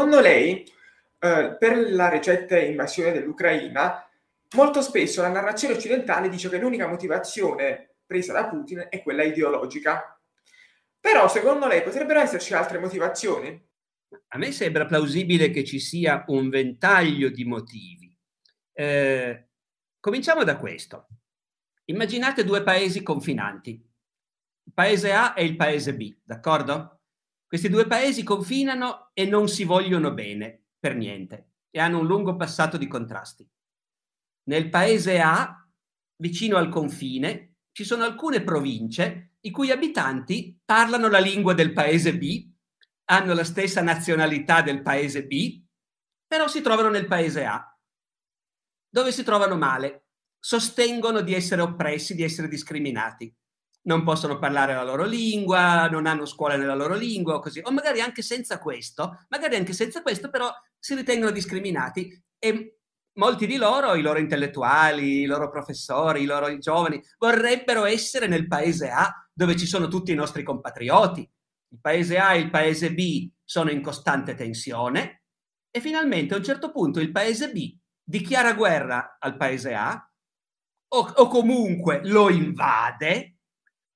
Secondo lei, eh, per la recente invasione dell'Ucraina, molto spesso la narrazione occidentale dice che l'unica motivazione presa da Putin è quella ideologica. Però, secondo lei, potrebbero esserci altre motivazioni? A me sembra plausibile che ci sia un ventaglio di motivi. Eh, cominciamo da questo. Immaginate due paesi confinanti, il paese A e il paese B, d'accordo? Questi due paesi confinano e non si vogliono bene per niente e hanno un lungo passato di contrasti. Nel paese A, vicino al confine, ci sono alcune province i cui abitanti parlano la lingua del paese B, hanno la stessa nazionalità del paese B, però si trovano nel paese A, dove si trovano male, sostengono di essere oppressi, di essere discriminati. Non possono parlare la loro lingua, non hanno scuola nella loro lingua o così. O magari anche senza questo, magari anche senza questo, però si ritengono discriminati e molti di loro, i loro intellettuali, i loro professori, i loro giovani, vorrebbero essere nel paese A dove ci sono tutti i nostri compatrioti. Il paese A e il paese B sono in costante tensione e finalmente a un certo punto il paese B dichiara guerra al paese A o, o comunque lo invade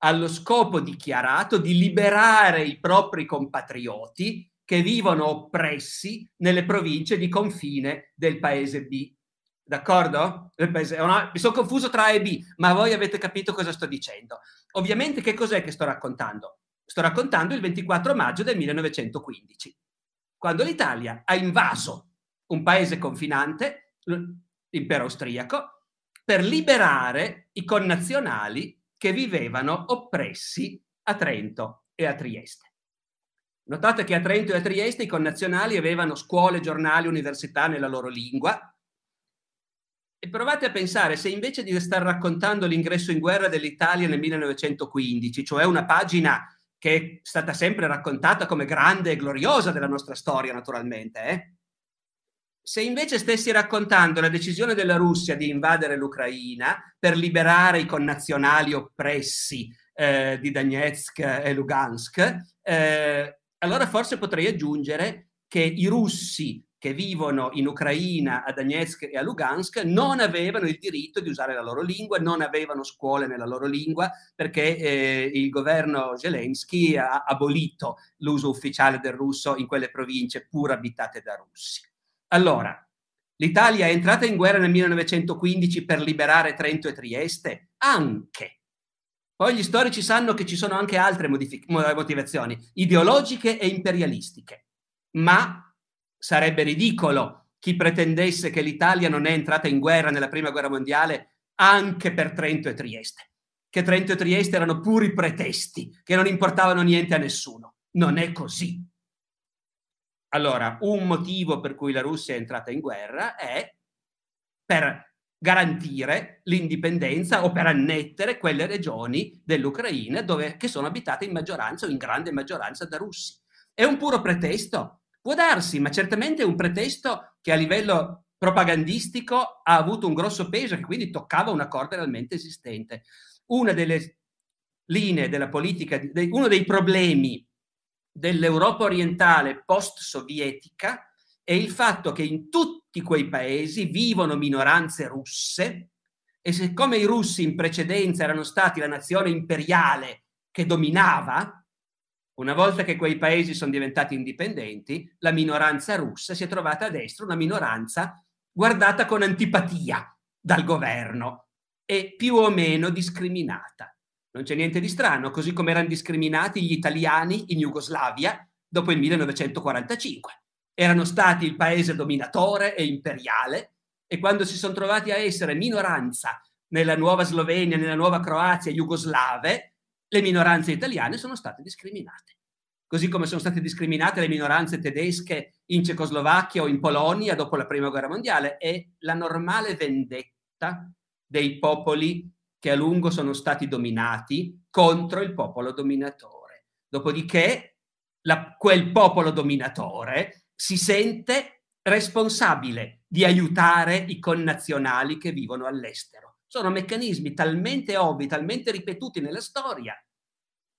allo scopo dichiarato di liberare i propri compatrioti che vivono oppressi nelle province di confine del paese B. D'accordo? Mi sono confuso tra A e B, ma voi avete capito cosa sto dicendo. Ovviamente che cos'è che sto raccontando? Sto raccontando il 24 maggio del 1915, quando l'Italia ha invaso un paese confinante, l'impero austriaco, per liberare i connazionali che vivevano oppressi a Trento e a Trieste. Notate che a Trento e a Trieste i connazionali avevano scuole, giornali, università nella loro lingua. E provate a pensare se invece di star raccontando l'ingresso in guerra dell'Italia nel 1915, cioè una pagina che è stata sempre raccontata come grande e gloriosa della nostra storia, naturalmente, eh? Se invece stessi raccontando la decisione della Russia di invadere l'Ucraina per liberare i connazionali oppressi eh, di Donetsk e Lugansk, eh, allora forse potrei aggiungere che i russi che vivono in Ucraina, a Donetsk e a Lugansk, non avevano il diritto di usare la loro lingua, non avevano scuole nella loro lingua, perché eh, il governo Zelensky ha abolito l'uso ufficiale del russo in quelle province pur abitate da russi. Allora, l'Italia è entrata in guerra nel 1915 per liberare Trento e Trieste? Anche. Poi gli storici sanno che ci sono anche altre modific- motivazioni, ideologiche e imperialistiche. Ma sarebbe ridicolo chi pretendesse che l'Italia non è entrata in guerra nella Prima Guerra Mondiale anche per Trento e Trieste, che Trento e Trieste erano puri pretesti, che non importavano niente a nessuno. Non è così. Allora, un motivo per cui la Russia è entrata in guerra è per garantire l'indipendenza o per annettere quelle regioni dell'Ucraina dove, che sono abitate in maggioranza o in grande maggioranza da russi. È un puro pretesto? Può darsi, ma certamente è un pretesto che a livello propagandistico ha avuto un grosso peso e quindi toccava una corda realmente esistente. Una delle linee della politica, uno dei problemi dell'Europa orientale post-sovietica è il fatto che in tutti quei paesi vivono minoranze russe e siccome i russi in precedenza erano stati la nazione imperiale che dominava, una volta che quei paesi sono diventati indipendenti, la minoranza russa si è trovata a destra, una minoranza guardata con antipatia dal governo e più o meno discriminata. Non c'è niente di strano, così come erano discriminati gli italiani in Jugoslavia dopo il 1945. Erano stati il paese dominatore e imperiale e quando si sono trovati a essere minoranza nella nuova Slovenia, nella nuova Croazia, jugoslave, le minoranze italiane sono state discriminate. così come sono state discriminate le minoranze tedesche in Cecoslovacchia o in Polonia dopo la Prima Guerra Mondiale, è la normale vendetta dei popoli che a lungo sono stati dominati contro il popolo dominatore. Dopodiché la, quel popolo dominatore si sente responsabile di aiutare i connazionali che vivono all'estero. Sono meccanismi talmente ovvi, talmente ripetuti nella storia,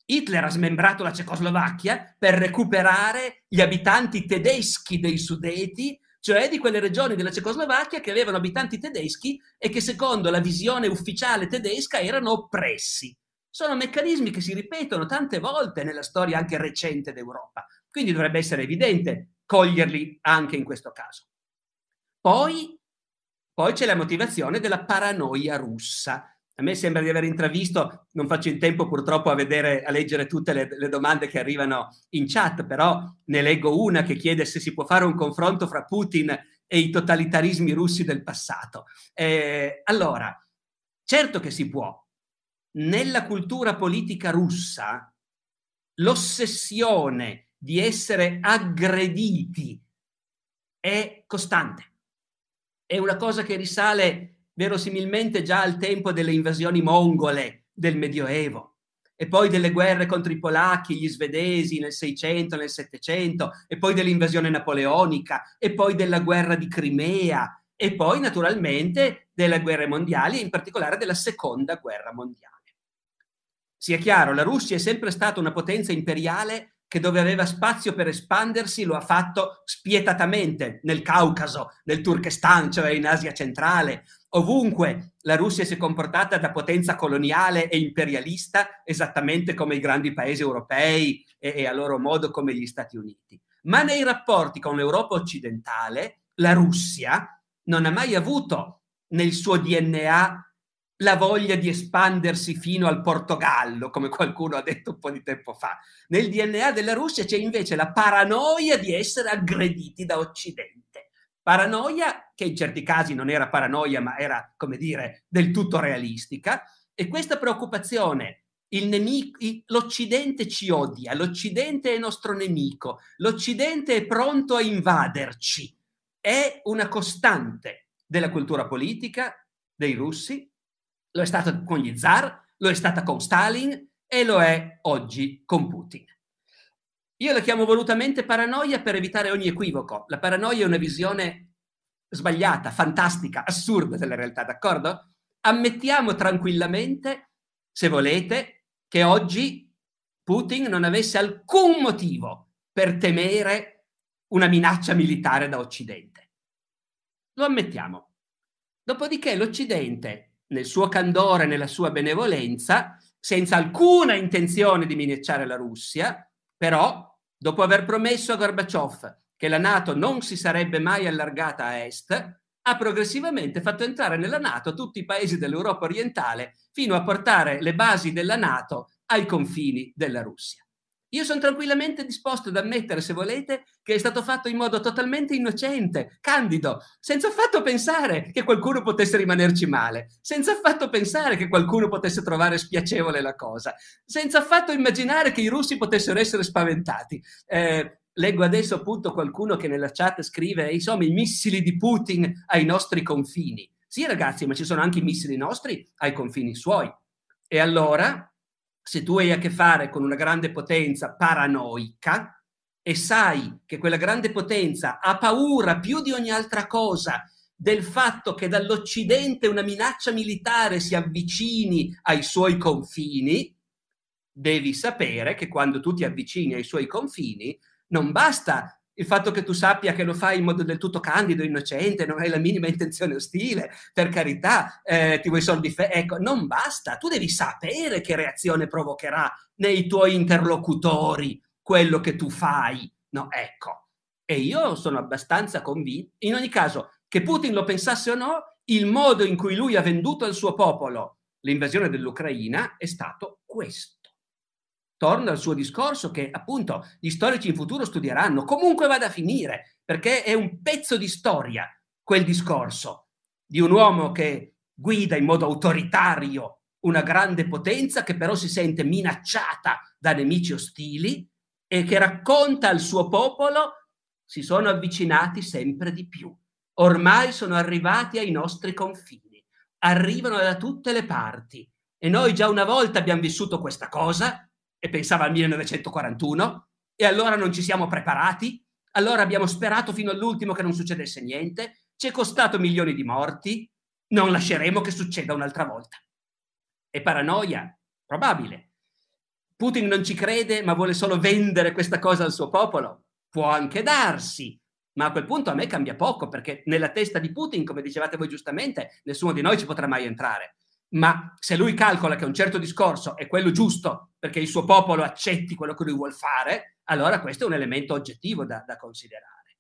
Hitler ha smembrato la Cecoslovacchia per recuperare gli abitanti tedeschi dei Sudeti, cioè di quelle regioni della Cecoslovacchia che avevano abitanti tedeschi e che secondo la visione ufficiale tedesca erano oppressi. Sono meccanismi che si ripetono tante volte nella storia anche recente d'Europa, quindi dovrebbe essere evidente coglierli anche in questo caso. Poi, poi c'è la motivazione della paranoia russa a me sembra di aver intravisto, non faccio in tempo purtroppo a vedere, a leggere tutte le, le, domande che arrivano in chat, però ne leggo una che chiede se si può fare un confronto fra Putin e i totalitarismi russi del passato. Eh, allora, certo che si può. Nella cultura politica russa, l'ossessione di essere aggrediti è costante. È una cosa che risale verosimilmente già al tempo delle invasioni mongole del Medioevo e poi delle guerre contro i polacchi, gli svedesi nel 600, nel 700 e poi dell'invasione napoleonica e poi della guerra di Crimea e poi naturalmente delle guerre mondiali e in particolare della seconda guerra mondiale. Sia chiaro, la Russia è sempre stata una potenza imperiale che dove aveva spazio per espandersi lo ha fatto spietatamente nel Caucaso, nel Turkestan, cioè in Asia centrale, Ovunque la Russia si è comportata da potenza coloniale e imperialista esattamente come i grandi paesi europei e, e a loro modo come gli Stati Uniti. Ma nei rapporti con l'Europa occidentale, la Russia non ha mai avuto nel suo DNA la voglia di espandersi fino al Portogallo, come qualcuno ha detto un po' di tempo fa. Nel DNA della Russia c'è invece la paranoia di essere aggrediti da Occidente. Paranoia che in certi casi non era paranoia, ma era, come dire, del tutto realistica. E questa preoccupazione, nemico, l'Occidente ci odia, l'Occidente è nostro nemico, l'Occidente è pronto a invaderci, è una costante della cultura politica dei russi, lo è stata con gli zar, lo è stata con Stalin e lo è oggi con Putin. Io la chiamo volutamente paranoia per evitare ogni equivoco. La paranoia è una visione sbagliata, fantastica, assurda della realtà, d'accordo? Ammettiamo tranquillamente, se volete, che oggi Putin non avesse alcun motivo per temere una minaccia militare da Occidente. Lo ammettiamo. Dopodiché l'Occidente, nel suo candore, nella sua benevolenza, senza alcuna intenzione di minacciare la Russia, però, dopo aver promesso a Gorbaciov che la Nato non si sarebbe mai allargata a est, ha progressivamente fatto entrare nella Nato tutti i paesi dell'Europa orientale fino a portare le basi della Nato ai confini della Russia. Io sono tranquillamente disposto ad ammettere, se volete, che è stato fatto in modo totalmente innocente, candido, senza affatto pensare che qualcuno potesse rimanerci male, senza affatto pensare che qualcuno potesse trovare spiacevole la cosa, senza affatto immaginare che i russi potessero essere spaventati. Eh, leggo adesso appunto qualcuno che nella chat scrive, insomma, i missili di Putin ai nostri confini. Sì, ragazzi, ma ci sono anche i missili nostri ai confini suoi. E allora se tu hai a che fare con una grande potenza paranoica e sai che quella grande potenza ha paura più di ogni altra cosa del fatto che dall'Occidente una minaccia militare si avvicini ai suoi confini, devi sapere che quando tu ti avvicini ai suoi confini non basta il fatto che tu sappia che lo fai in modo del tutto candido, innocente, non hai la minima intenzione ostile, per carità, eh, ti vuoi soldi, fe- ecco, non basta, tu devi sapere che reazione provocherà nei tuoi interlocutori quello che tu fai, no, ecco. E io sono abbastanza convinto, in ogni caso, che Putin lo pensasse o no, il modo in cui lui ha venduto al suo popolo l'invasione dell'Ucraina è stato questo torno al suo discorso che appunto gli storici in futuro studieranno, comunque vada a finire, perché è un pezzo di storia quel discorso di un uomo che guida in modo autoritario una grande potenza che però si sente minacciata da nemici ostili e che racconta al suo popolo si sono avvicinati sempre di più. Ormai sono arrivati ai nostri confini, arrivano da tutte le parti e noi già una volta abbiamo vissuto questa cosa e pensava al 1941 e allora non ci siamo preparati, allora abbiamo sperato fino all'ultimo che non succedesse niente, ci è costato milioni di morti, non lasceremo che succeda un'altra volta. È paranoia? Probabile. Putin non ci crede, ma vuole solo vendere questa cosa al suo popolo? Può anche darsi, ma a quel punto a me cambia poco, perché nella testa di Putin, come dicevate voi giustamente, nessuno di noi ci potrà mai entrare. Ma se lui calcola che un certo discorso è quello giusto perché il suo popolo accetti quello che lui vuole fare, allora questo è un elemento oggettivo da, da considerare.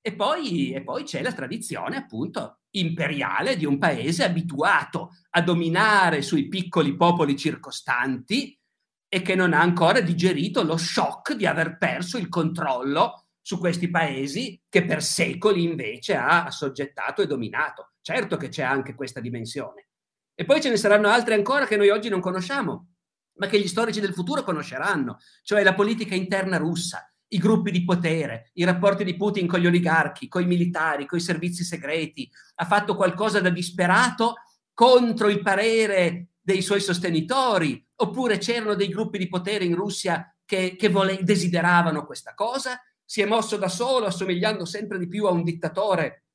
E poi, e poi c'è la tradizione, appunto, imperiale di un paese abituato a dominare sui piccoli popoli circostanti e che non ha ancora digerito lo shock di aver perso il controllo su questi paesi che per secoli invece ha assoggettato e dominato. Certo che c'è anche questa dimensione. E poi ce ne saranno altre ancora che noi oggi non conosciamo, ma che gli storici del futuro conosceranno, cioè la politica interna russa, i gruppi di potere, i rapporti di Putin con gli oligarchi, con i militari, con i servizi segreti, ha fatto qualcosa da disperato contro il parere dei suoi sostenitori, oppure c'erano dei gruppi di potere in Russia che, che vole- desideravano questa cosa, si è mosso da solo, assomigliando sempre di più a un dittatore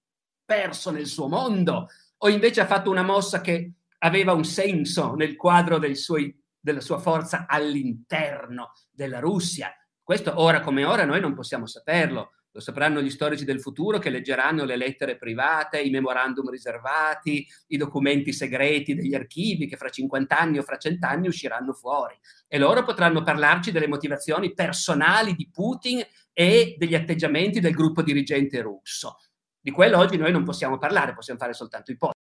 perso nel suo mondo, o invece ha fatto una mossa che aveva un senso nel quadro suoi, della sua forza all'interno della Russia, questo ora come ora noi non possiamo saperlo, lo sapranno gli storici del futuro che leggeranno le lettere private, i memorandum riservati, i documenti segreti degli archivi che fra 50 anni o fra 100 anni usciranno fuori. E loro potranno parlarci delle motivazioni personali di Putin e degli atteggiamenti del gruppo dirigente russo. Di quello oggi noi non possiamo parlare, possiamo fare soltanto ipotesi.